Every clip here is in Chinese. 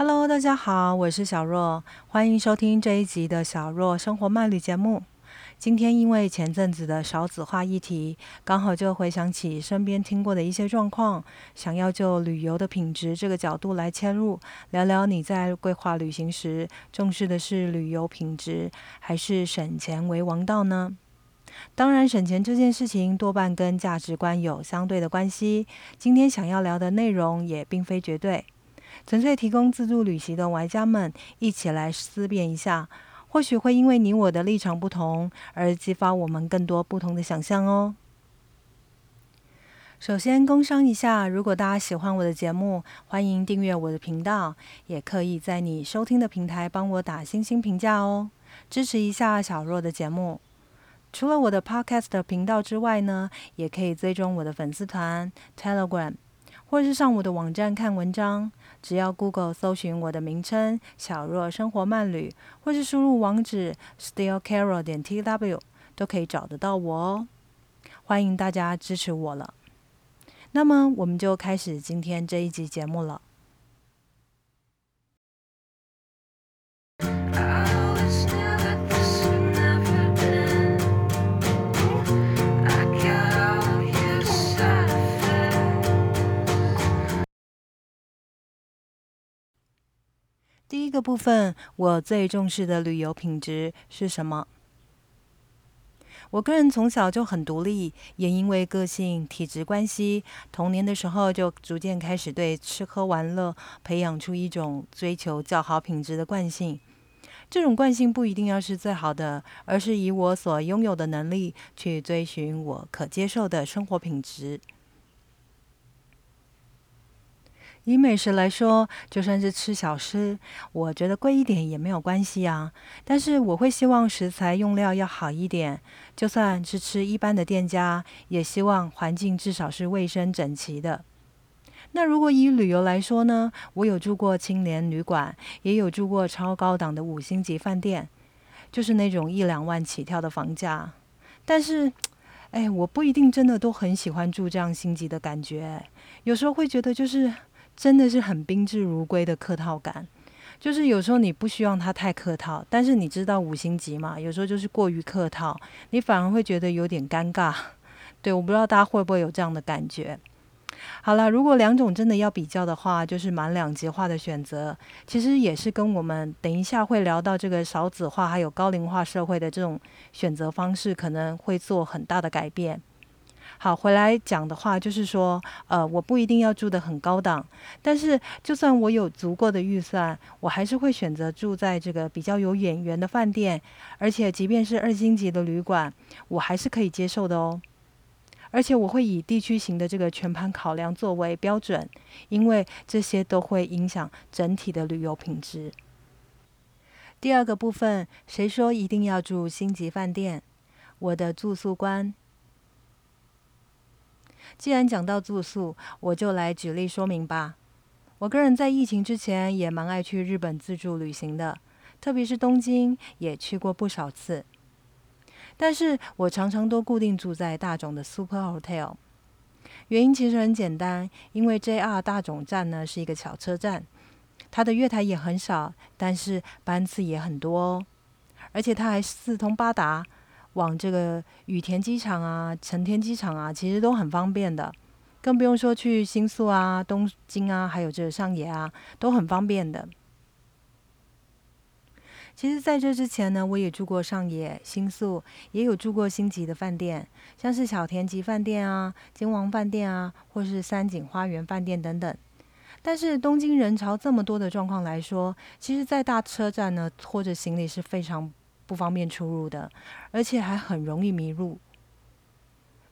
Hello，大家好，我是小若，欢迎收听这一集的小若生活漫旅节目。今天因为前阵子的少子化议题，刚好就回想起身边听过的一些状况，想要就旅游的品质这个角度来切入，聊聊你在规划旅行时重视的是旅游品质，还是省钱为王道呢？当然，省钱这件事情多半跟价值观有相对的关系。今天想要聊的内容也并非绝对。纯粹提供自助旅行的玩家们一起来思辨一下，或许会因为你我的立场不同而激发我们更多不同的想象哦。首先，工商一下，如果大家喜欢我的节目，欢迎订阅我的频道，也可以在你收听的平台帮我打星星评价哦，支持一下小若的节目。除了我的 Podcast 频道之外呢，也可以追踪我的粉丝团 Telegram。或是上我的网站看文章，只要 Google 搜寻我的名称“小若生活慢旅”，或是输入网址 stillcarol 点 tw，都可以找得到我哦。欢迎大家支持我了。那么，我们就开始今天这一集节目了。这个部分，我最重视的旅游品质是什么？我个人从小就很独立，也因为个性、体质关系，童年的时候就逐渐开始对吃喝玩乐培养出一种追求较好品质的惯性。这种惯性不一定要是最好的，而是以我所拥有的能力去追寻我可接受的生活品质。以美食来说，就算是吃小吃，我觉得贵一点也没有关系啊。但是我会希望食材用料要好一点，就算是吃一般的店家，也希望环境至少是卫生整齐的。那如果以旅游来说呢？我有住过青年旅馆，也有住过超高档的五星级饭店，就是那种一两万起跳的房价。但是，哎，我不一定真的都很喜欢住这样星级的感觉，有时候会觉得就是。真的是很宾至如归的客套感，就是有时候你不希望他太客套，但是你知道五星级嘛，有时候就是过于客套，你反而会觉得有点尴尬。对，我不知道大家会不会有这样的感觉。好了，如果两种真的要比较的话，就是蛮两极化的选择，其实也是跟我们等一下会聊到这个少子化还有高龄化社会的这种选择方式，可能会做很大的改变。好，回来讲的话，就是说，呃，我不一定要住的很高档，但是就算我有足够的预算，我还是会选择住在这个比较有眼缘的饭店，而且即便是二星级的旅馆，我还是可以接受的哦。而且我会以地区型的这个全盘考量作为标准，因为这些都会影响整体的旅游品质。第二个部分，谁说一定要住星级饭店？我的住宿观。既然讲到住宿，我就来举例说明吧。我个人在疫情之前也蛮爱去日本自助旅行的，特别是东京也去过不少次。但是我常常都固定住在大冢的 Super Hotel，原因其实很简单，因为 JR 大冢站呢是一个小车站，它的月台也很少，但是班次也很多哦，而且它还四通八达。往这个羽田机场啊、成田机场啊，其实都很方便的，更不用说去新宿啊、东京啊，还有这个上野啊，都很方便的。其实，在这之前呢，我也住过上野、新宿，也有住过星级的饭店，像是小田急饭店啊、金王饭店啊，或是三井花园饭店等等。但是，东京人潮这么多的状况来说，其实，在大车站呢，拖着行李是非常。不方便出入的，而且还很容易迷路，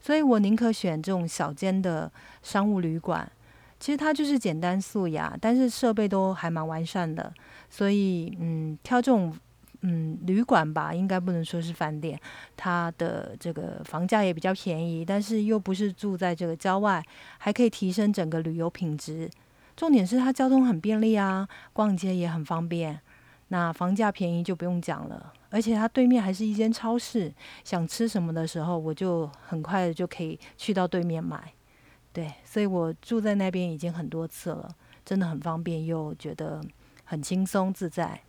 所以我宁可选这种小间的商务旅馆。其实它就是简单素雅，但是设备都还蛮完善的。所以，嗯，挑这种嗯旅馆吧，应该不能说是饭店。它的这个房价也比较便宜，但是又不是住在这个郊外，还可以提升整个旅游品质。重点是它交通很便利啊，逛街也很方便。那房价便宜就不用讲了。而且它对面还是一间超市，想吃什么的时候，我就很快的就可以去到对面买。对，所以我住在那边已经很多次了，真的很方便，又觉得很轻松自在。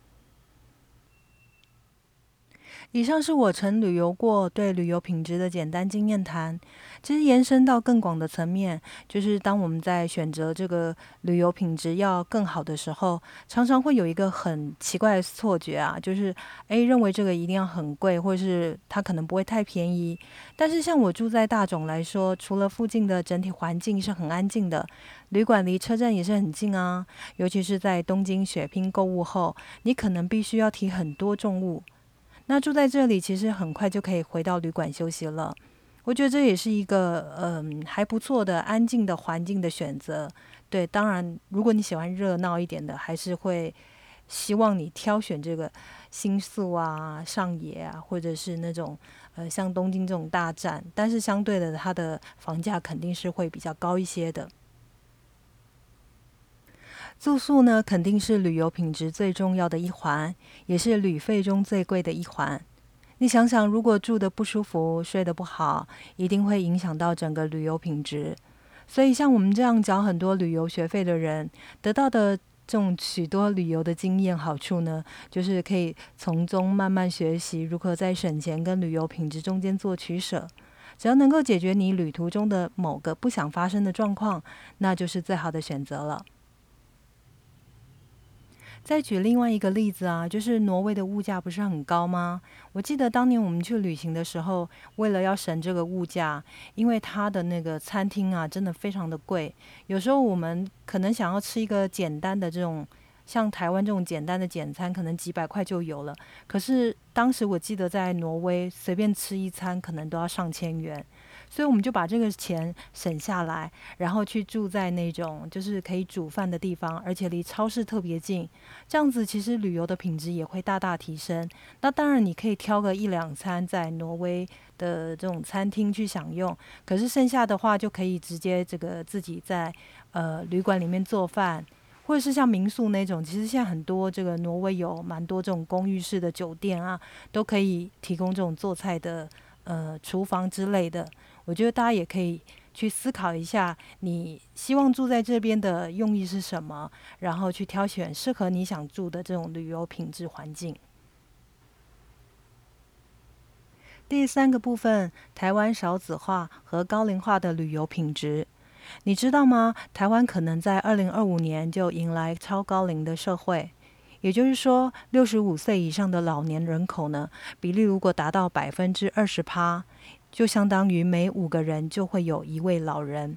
以上是我曾旅游过对旅游品质的简单经验谈。其实延伸到更广的层面，就是当我们在选择这个旅游品质要更好的时候，常常会有一个很奇怪的错觉啊，就是诶认为这个一定要很贵，或者是它可能不会太便宜。但是像我住在大冢来说，除了附近的整体环境是很安静的，旅馆离车站也是很近啊。尤其是在东京血拼购物后，你可能必须要提很多重物。那住在这里，其实很快就可以回到旅馆休息了。我觉得这也是一个嗯还不错的安静的环境的选择。对，当然如果你喜欢热闹一点的，还是会希望你挑选这个新宿啊、上野啊，或者是那种呃像东京这种大站。但是相对的，它的房价肯定是会比较高一些的。住宿呢，肯定是旅游品质最重要的一环，也是旅费中最贵的一环。你想想，如果住的不舒服、睡得不好，一定会影响到整个旅游品质。所以，像我们这样缴很多旅游学费的人，得到的这种许多旅游的经验好处呢，就是可以从中慢慢学习如何在省钱跟旅游品质中间做取舍。只要能够解决你旅途中的某个不想发生的状况，那就是最好的选择了。再举另外一个例子啊，就是挪威的物价不是很高吗？我记得当年我们去旅行的时候，为了要省这个物价，因为它的那个餐厅啊，真的非常的贵。有时候我们可能想要吃一个简单的这种，像台湾这种简单的简餐，可能几百块就有了。可是当时我记得在挪威，随便吃一餐可能都要上千元。所以我们就把这个钱省下来，然后去住在那种就是可以煮饭的地方，而且离超市特别近。这样子其实旅游的品质也会大大提升。那当然你可以挑个一两餐在挪威的这种餐厅去享用，可是剩下的话就可以直接这个自己在呃旅馆里面做饭，或者是像民宿那种。其实现在很多这个挪威有蛮多这种公寓式的酒店啊，都可以提供这种做菜的呃厨房之类的。我觉得大家也可以去思考一下，你希望住在这边的用意是什么，然后去挑选适合你想住的这种旅游品质环境。第三个部分，台湾少子化和高龄化的旅游品质，你知道吗？台湾可能在二零二五年就迎来超高龄的社会，也就是说，六十五岁以上的老年人口呢，比例如果达到百分之二十趴。就相当于每五个人就会有一位老人，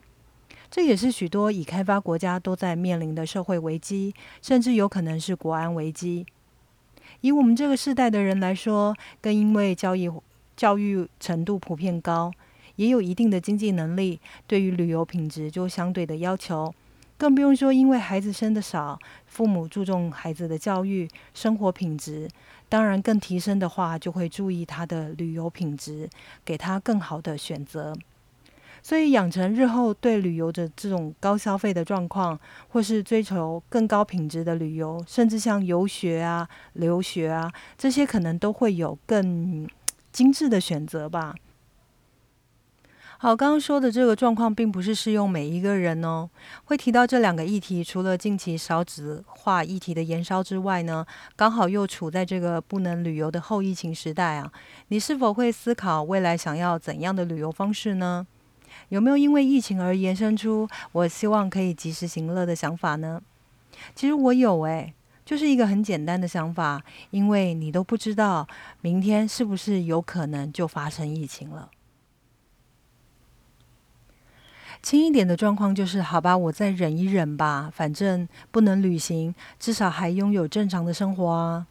这也是许多已开发国家都在面临的社会危机，甚至有可能是国安危机。以我们这个世代的人来说，更因为教育教育程度普遍高，也有一定的经济能力，对于旅游品质就相对的要求。更不用说，因为孩子生的少，父母注重孩子的教育、生活品质，当然更提升的话，就会注意他的旅游品质，给他更好的选择。所以，养成日后对旅游的这种高消费的状况，或是追求更高品质的旅游，甚至像游学啊、留学啊这些，可能都会有更精致的选择吧。好，刚刚说的这个状况并不是适用每一个人哦。会提到这两个议题，除了近期少子化议题的延烧之外呢，刚好又处在这个不能旅游的后疫情时代啊。你是否会思考未来想要怎样的旅游方式呢？有没有因为疫情而延伸出我希望可以及时行乐的想法呢？其实我有诶，就是一个很简单的想法，因为你都不知道明天是不是有可能就发生疫情了。轻一点的状况就是，好吧，我再忍一忍吧，反正不能旅行，至少还拥有正常的生活啊。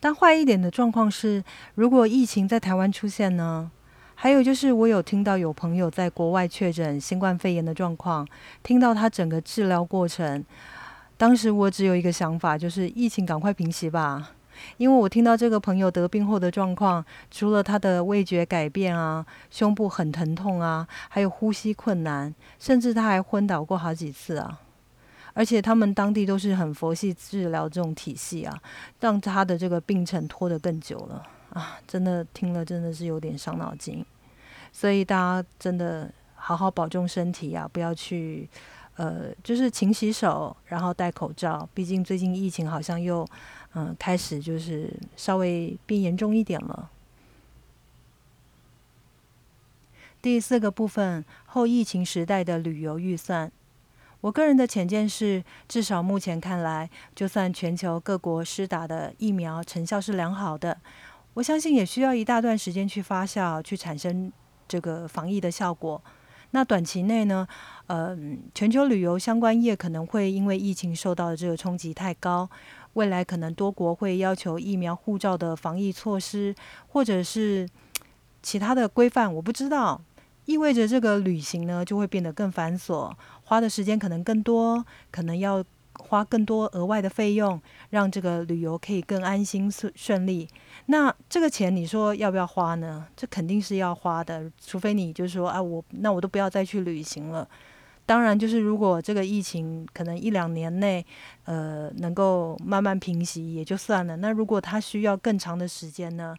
但坏一点的状况是，如果疫情在台湾出现呢？还有就是，我有听到有朋友在国外确诊新冠肺炎的状况，听到他整个治疗过程，当时我只有一个想法，就是疫情赶快平息吧。因为我听到这个朋友得病后的状况，除了他的味觉改变啊，胸部很疼痛啊，还有呼吸困难，甚至他还昏倒过好几次啊。而且他们当地都是很佛系治疗这种体系啊，让他的这个病程拖得更久了啊！真的听了真的是有点伤脑筋。所以大家真的好好保重身体啊，不要去呃，就是勤洗手，然后戴口罩。毕竟最近疫情好像又嗯开始就是稍微变严重一点了。第四个部分，后疫情时代的旅游预算。我个人的浅见是，至少目前看来，就算全球各国施打的疫苗成效是良好的，我相信也需要一大段时间去发酵，去产生这个防疫的效果。那短期内呢，呃，全球旅游相关业可能会因为疫情受到的这个冲击太高，未来可能多国会要求疫苗护照的防疫措施，或者是其他的规范，我不知道。意味着这个旅行呢就会变得更繁琐，花的时间可能更多，可能要花更多额外的费用，让这个旅游可以更安心顺顺利。那这个钱你说要不要花呢？这肯定是要花的，除非你就是说啊，我那我都不要再去旅行了。当然，就是如果这个疫情可能一两年内，呃，能够慢慢平息也就算了。那如果它需要更长的时间呢？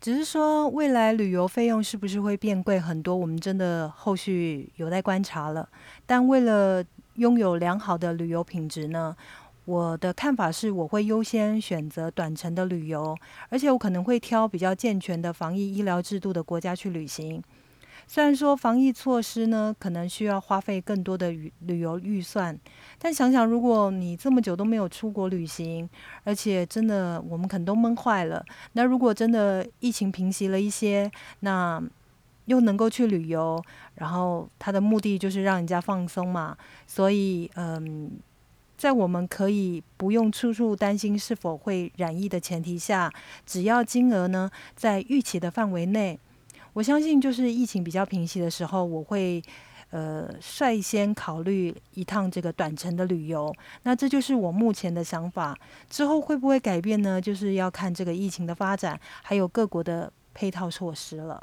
只是说，未来旅游费用是不是会变贵很多？我们真的后续有待观察了。但为了拥有良好的旅游品质呢，我的看法是，我会优先选择短程的旅游，而且我可能会挑比较健全的防疫医疗制度的国家去旅行。虽然说防疫措施呢，可能需要花费更多的旅旅游预算，但想想如果你这么久都没有出国旅行，而且真的我们可能都闷坏了，那如果真的疫情平息了一些，那又能够去旅游，然后它的目的就是让人家放松嘛，所以嗯，在我们可以不用处处担心是否会染疫的前提下，只要金额呢在预期的范围内。我相信，就是疫情比较平息的时候，我会呃率先考虑一趟这个短程的旅游。那这就是我目前的想法。之后会不会改变呢？就是要看这个疫情的发展，还有各国的配套措施了。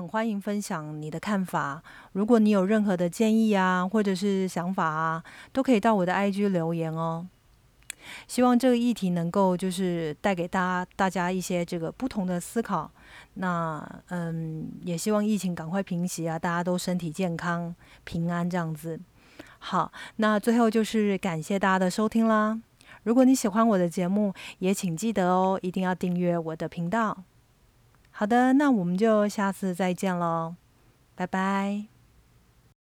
很欢迎分享你的看法。如果你有任何的建议啊，或者是想法啊，都可以到我的 IG 留言哦。希望这个议题能够就是带给大家大家一些这个不同的思考。那嗯，也希望疫情赶快平息啊，大家都身体健康、平安这样子。好，那最后就是感谢大家的收听啦。如果你喜欢我的节目，也请记得哦，一定要订阅我的频道。好的，那我们就下次再见喽，拜拜。